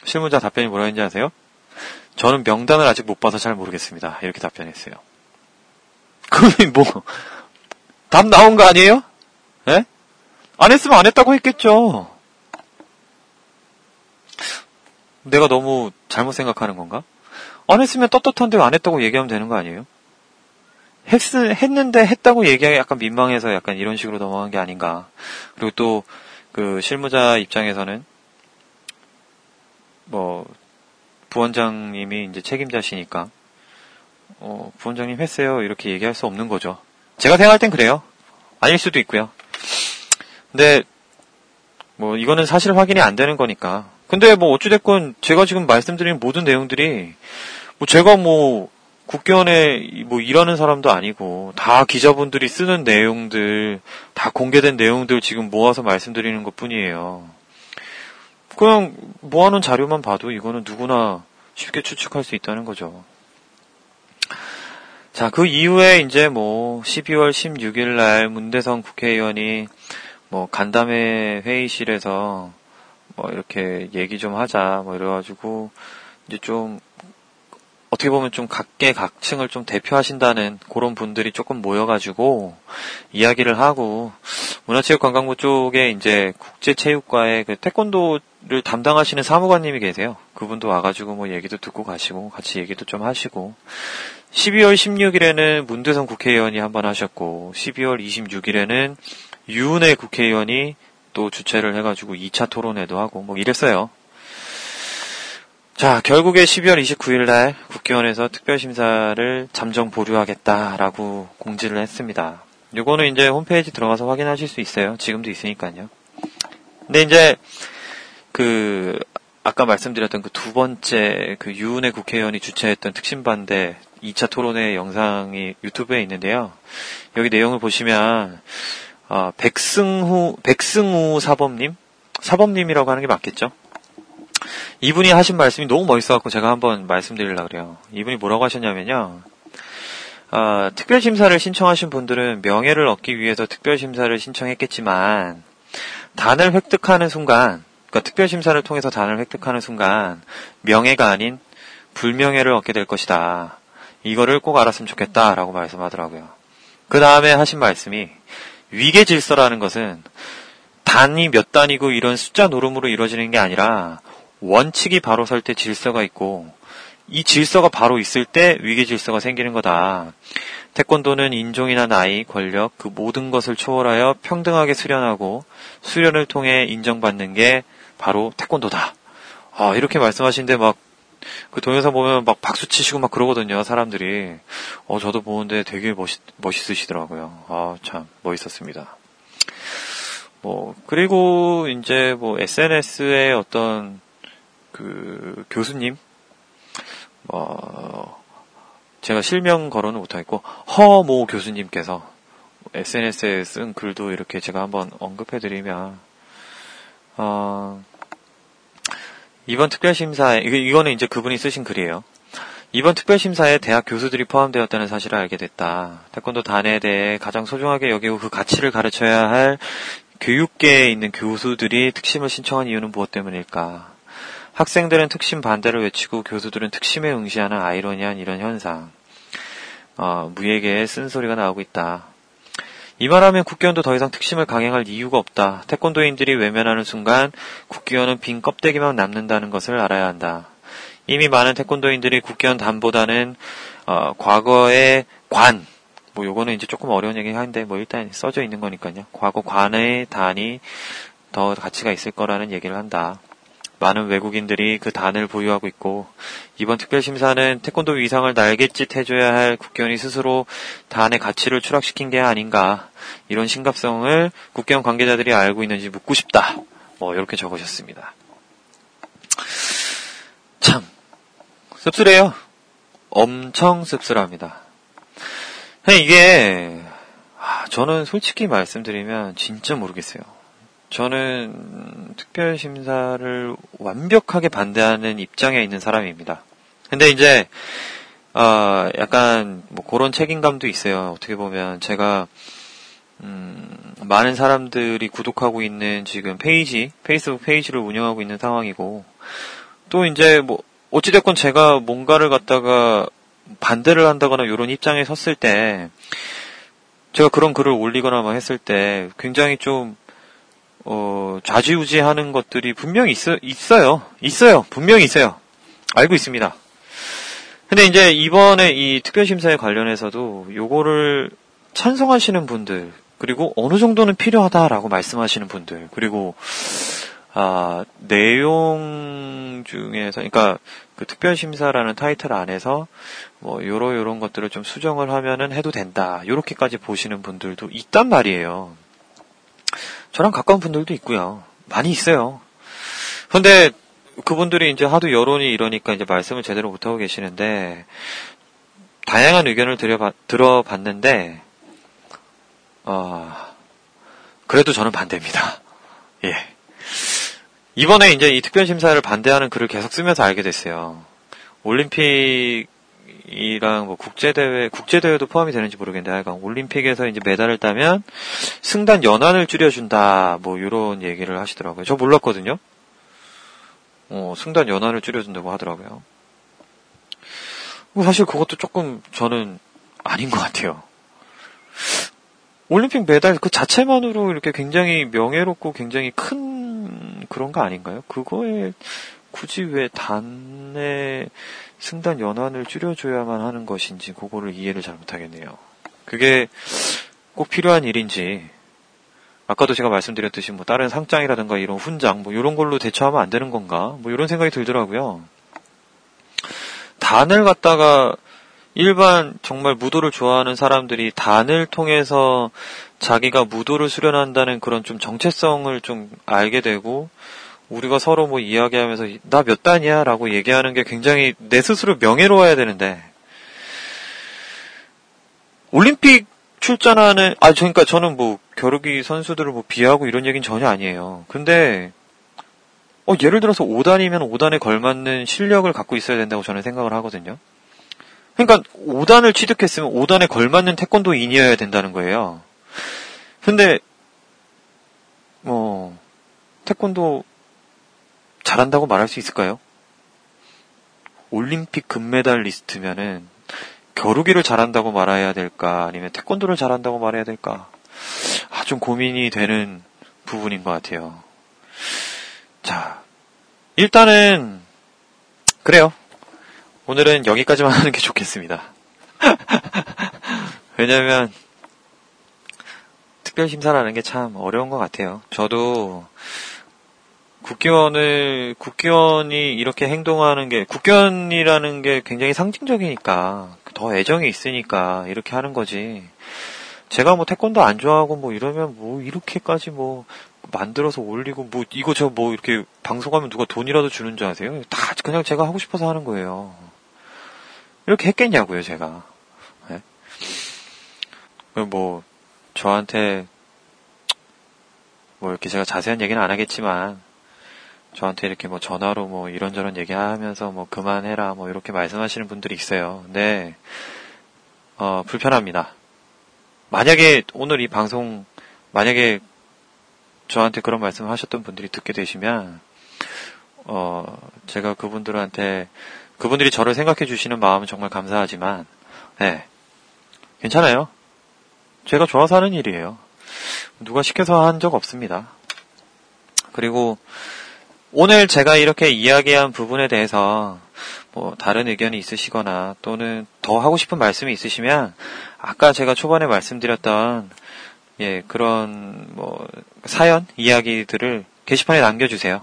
실무자 답변이 뭐라 했는지 아세요? 저는 명단을 아직 못 봐서 잘 모르겠습니다. 이렇게 답변했어요. 그럼 뭐, 답 나온 거 아니에요? 예? 안 했으면 안 했다고 했겠죠. 내가 너무 잘못 생각하는 건가? 안 했으면 떳떳한데 안 했다고 얘기하면 되는 거 아니에요? 했, 했는데 했다고 얘기하기 약간 민망해서 약간 이런 식으로 넘어간 게 아닌가. 그리고 또, 그, 실무자 입장에서는, 뭐, 부원장님이 이제 책임자시니까, 어, 부원장님 했어요. 이렇게 얘기할 수 없는 거죠. 제가 생각할 땐 그래요. 아닐 수도 있고요. 근데, 뭐, 이거는 사실 확인이 안 되는 거니까, 근데 뭐 어찌됐건 제가 지금 말씀드린 모든 내용들이 뭐 제가 뭐 국견에 뭐 일하는 사람도 아니고 다 기자분들이 쓰는 내용들 다 공개된 내용들 지금 모아서 말씀드리는 것 뿐이에요. 그냥 모아놓은 자료만 봐도 이거는 누구나 쉽게 추측할 수 있다는 거죠. 자, 그 이후에 이제 뭐 12월 16일 날 문대성 국회의원이 뭐 간담회 회의실에서 뭐 이렇게 얘기 좀 하자 뭐 이래가지고 이제 좀 어떻게 보면 좀 각계 각층을 좀 대표하신다는 그런 분들이 조금 모여가지고 이야기를 하고 문화체육관광부 쪽에 이제 국제체육과의 그 태권도를 담당하시는 사무관님이 계세요. 그 그분도 와가지고 뭐 얘기도 듣고 가시고 같이 얘기도 좀 하시고 12월 16일에는 문대성 국회의원이 한번 하셨고 12월 26일에는 유은혜 국회의원이 또 주최를 해가지고 2차 토론회도 하고 뭐 이랬어요. 자, 결국에 12월 29일 날 국회의원에서 특별심사를 잠정 보류하겠다라고 공지를 했습니다. 요거는 이제 홈페이지 들어가서 확인하실 수 있어요. 지금도 있으니까요. 근데 이제 그 아까 말씀드렸던 그 두 번째 그 유은혜 국회의원이 주최했던 특심반대 2차 토론회 영상이 유튜브에 있는데요. 여기 내용을 보시면 어, 백승후 백승우 사범님 사범님이라고 하는 게 맞겠죠? 이분이 하신 말씀이 너무 멋있어갖고 제가 한번 말씀드리려고 그래요. 이분이 뭐라고 하셨냐면요. 어, 특별심사를 신청하신 분들은 명예를 얻기 위해서 특별심사를 신청했겠지만 단을 획득하는 순간 그러니까 특별심사를 통해서 단을 획득하는 순간 명예가 아닌 불명예를 얻게 될 것이다. 이거를 꼭 알았으면 좋겠다라고 말씀하더라고요. 그 다음에 하신 말씀이 위계 질서라는 것은 단이 몇 단이고 이런 숫자 노름으로 이루어지는 게 아니라 원칙이 바로 설 때 질서가 있고 이 질서가 바로 있을 때 위계 질서가 생기는 거다. 태권도는 인종이나 나이, 권력 그 모든 것을 초월하여 평등하게 수련하고 수련을 통해 인정받는 게 바로 태권도다. 아, 이렇게 말씀하시는데 막, 그 동영상 보면 막 박수 치시고 막 그러거든요, 사람들이. 어, 저도 보는데 되게 멋있, 멋있으시더라고요. 아, 참, 멋있었습니다. 뭐, 그리고 이제 뭐 SNS에 어떤 그 교수님, 뭐, 제가 실명 거론은 못하겠고, 허모 교수님께서 SNS에 쓴 글도 이렇게 제가 한번 언급해드리면, 어, 이번 특별심사에, 이거는 이제 그분이 쓰신 글이에요. 이번 특별심사에 대학 교수들이 포함되었다는 사실을 알게 됐다. 태권도 단에 대해 가장 소중하게 여기고 그 가치를 가르쳐야 할 교육계에 있는 교수들이 특심을 신청한 이유는 무엇 때문일까? 학생들은 특심 반대를 외치고 교수들은 특심에 응시하는 아이러니한 이런 현상. 어, 무예계에 쓴소리가 나오고 있다. 이 말하면 국기원도 더 이상 특심을 강행할 이유가 없다. 태권도인들이 외면하는 순간 국기원은 빈 껍데기만 남는다는 것을 알아야 한다. 이미 많은 태권도인들이 국기원 단보다는 어, 과거의 관, 뭐 요거는 이제 조금 어려운 얘기 하는데 뭐 일단 써져 있는 거니까요. 과거 관의 단이 더 가치가 있을 거라는 얘기를 한다. 많은 외국인들이 그 단을 보유하고 있고 이번 특별심사는 태권도 위상을 날갯짓 해줘야 할 국견이 스스로 단의 가치를 추락시킨 게 아닌가 이런 심각성을 국견 관계자들이 알고 있는지 묻고 싶다. 뭐 이렇게 적으셨습니다. 참 씁쓸해요. 엄청 씁쓸합니다. 이게 아, 저는 솔직히 말씀드리면 진짜 모르겠어요. 저는 특별 심사를 완벽하게 반대하는 입장에 있는 사람입니다. 근데 이제, 어, 약간, 뭐, 그런 책임감도 있어요. 어떻게 보면, 제가, 음, 많은 사람들이 구독하고 있는 지금 페이지, 페이스북 페이지를 운영하고 있는 상황이고, 또 이제 뭐, 어찌 됐건 제가 뭔가를 갖다가 반대를 한다거나 이런 입장에 섰을 때, 제가 그런 글을 올리거나 막 했을 때 굉장히 좀 어, 좌지우지하는 것들이 분명히 있어, 있어요. 있어요. 분명히 있어요. 알고 있습니다. 근데 이제 이번에 이 특별심사에 관련해서도 요거를 찬성하시는 분들, 그리고 어느 정도는 필요하다라고 말씀하시는 분들, 그리고, 아, 내용 중에서, 그러니까 그 특별심사라는 타이틀 안에서 뭐, 요러 요런 것들을 좀 수정을 하면은 해도 된다. 요렇게까지 보시는 분들도 있단 말이에요. 저랑 가까운 분들도 있고요. 많이 있어요. 근데 그분들이 이제 하도 여론이 이러니까 이제 말씀을 제대로 못하고 계시는데, 다양한 의견을 들어봤는데, 어, 그래도 저는 반대입니다. <laughs> 예. 이번에 이제 이 특별심사를 반대하는 글을 계속 쓰면서 알게 됐어요. 올림픽 이랑 뭐 국제대회, 국제대회도 포함이 되는지 모르겠는데, 하여간 올림픽에서 이제 메달을 따면 승단 연한을 줄여준다, 뭐, 요런 얘기를 하시더라고요. 저 몰랐거든요? 어, 승단 연한을 줄여준다고 하더라고요. 뭐 사실 그것도 조금 저는 아닌 것 같아요. 올림픽 메달 그 자체만으로 이렇게 굉장히 명예롭고 굉장히 큰 그런 거 아닌가요? 그거에 굳이 왜 단의 승단 연한을 줄여줘야만 하는 것인지 그거를 이해를 잘 못하겠네요. 그게 꼭 필요한 일인지 아까도 제가 말씀드렸듯이 뭐 다른 상장이라든가 이런 훈장 뭐 이런 걸로 대처하면 안 되는 건가 뭐 이런 생각이 들더라고요. 단을 갖다가 일반 정말 무도를 좋아하는 사람들이 단을 통해서 자기가 무도를 수련한다는 그런 좀 정체성을 좀 알게 되고 우리가 서로 뭐 이야기하면서 나 몇 단이야 라고 얘기하는 게 굉장히 내 스스로 명예로워야 되는데 올림픽 출전하는 아 그러니까 저는 뭐 겨루기 선수들을 뭐 비하고 이런 얘기는 전혀 아니에요. 근데 어 예를 들어서 5단이면 5단에 걸맞는 실력을 갖고 있어야 된다고 저는 생각을 하거든요. 그러니까 5단을 취득했으면 5단에 걸맞는 태권도인이어야 된다는 거예요. 근데 뭐 태권도 잘한다고 말할 수 있을까요? 올림픽 금메달 리스트면은 겨루기를 잘한다고 말해야 될까 아니면 태권도를 잘한다고 말해야 될까 아, 좀 고민이 되는 부분인 것 같아요. 자, 일단은 그래요. 오늘은 여기까지만 <laughs> 하는 게 좋겠습니다. <laughs> 왜냐면 특별 심사라는 게 참 어려운 것 같아요. 저도 국기원을 국기원이 이렇게 행동하는 게 국기원이라는 게 굉장히 상징적이니까 더 애정이 있으니까 이렇게 하는 거지. 제가 뭐 태권도 안 좋아하고 뭐 이러면 뭐 이렇게까지 뭐 만들어서 올리고 뭐 이거 저 뭐 이렇게 방송하면 누가 돈이라도 주는 줄 아세요? 다 그냥 제가 하고 싶어서 하는 거예요. 이렇게 했겠냐고요, 제가. 네? 뭐 저한테 뭐 이렇게 제가 자세한 얘기는 안 하겠지만 저한테 이렇게 뭐 전화로 뭐 이런저런 얘기하면서 뭐 그만해라 뭐 이렇게 말씀하시는 분들이 있어요. 근데 어 불편합니다. 만약에 오늘 이 방송 만약에 저한테 그런 말씀을 하셨던 분들이 듣게 되시면 어 제가 그분들한테 그분들이 저를 생각해 주시는 마음은 정말 감사하지만 네 괜찮아요. 제가 좋아서 하는 일이에요. 누가 시켜서 한 적 없습니다. 그리고 오늘 제가 이렇게 이야기한 부분에 대해서 뭐 다른 의견이 있으시거나 또는 더 하고 싶은 말씀이 있으시면 아까 제가 초반에 말씀드렸던 예 그런 뭐 사연 이야기들을 게시판에 남겨 주세요.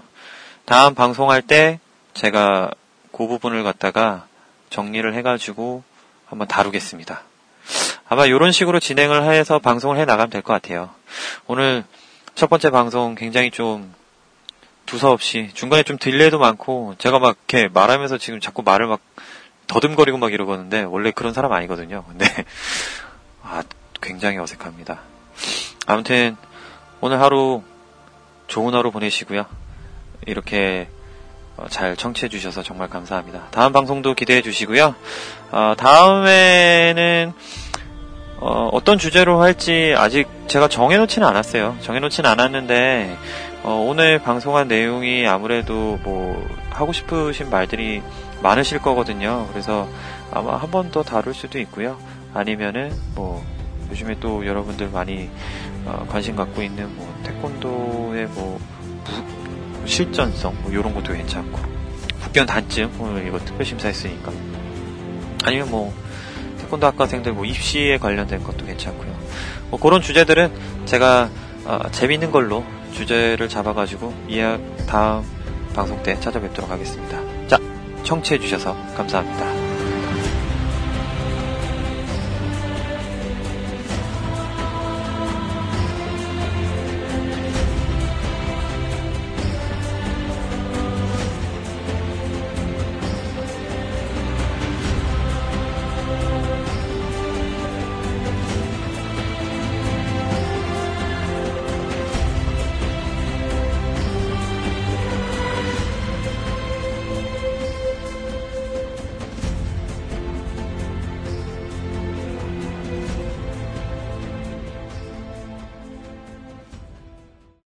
다음 방송할 때 제가 그 부분을 갖다가 정리를 해 가지고 한번 다루겠습니다. 아마 이런 식으로 진행을 해서 방송을 해 나가면 될 것 같아요. 오늘 첫 번째 방송 굉장히 좀 두서없이 중간에 좀 딜레이도 많고 제가 막 이렇게 말하면서 지금 자꾸 말을 막 더듬거리고 막 이러거든데 원래 그런 사람 아니거든요. 근데 <laughs> 아 굉장히 어색합니다. 아무튼 오늘 하루 좋은 하루 보내시고요. 이렇게 어, 잘 청취해 주셔서 정말 감사합니다. 다음 방송도 기대해 주시고요. 어, 다음에는 어, 떤 주제로 할지 아직 제가 정해놓지는 않았어요. 정해놓지는 않았는데 어, 오늘 방송한 내용이 아무래도 뭐 하고 싶으신 말들이 많으실 거거든요. 그래서 아마 한 번 더 다룰 수도 있고요. 아니면은 뭐 요즘에 또 여러분들 많이 어, 관심 갖고 있는 뭐 태권도의 뭐 무, 실전성 뭐 이런 것도 괜찮고 국견 단쯤 오늘 이거 특별 심사했으니까 아니면 뭐 태권도 학과생들 뭐 입시에 관련된 것도 괜찮고요. 뭐 그런 주제들은 제가 어, 재밌는 걸로 주제를 잡아가지고 이야 다음 방송 때 찾아뵙도록 하겠습니다. 자, 청취해주셔서 감사합니다.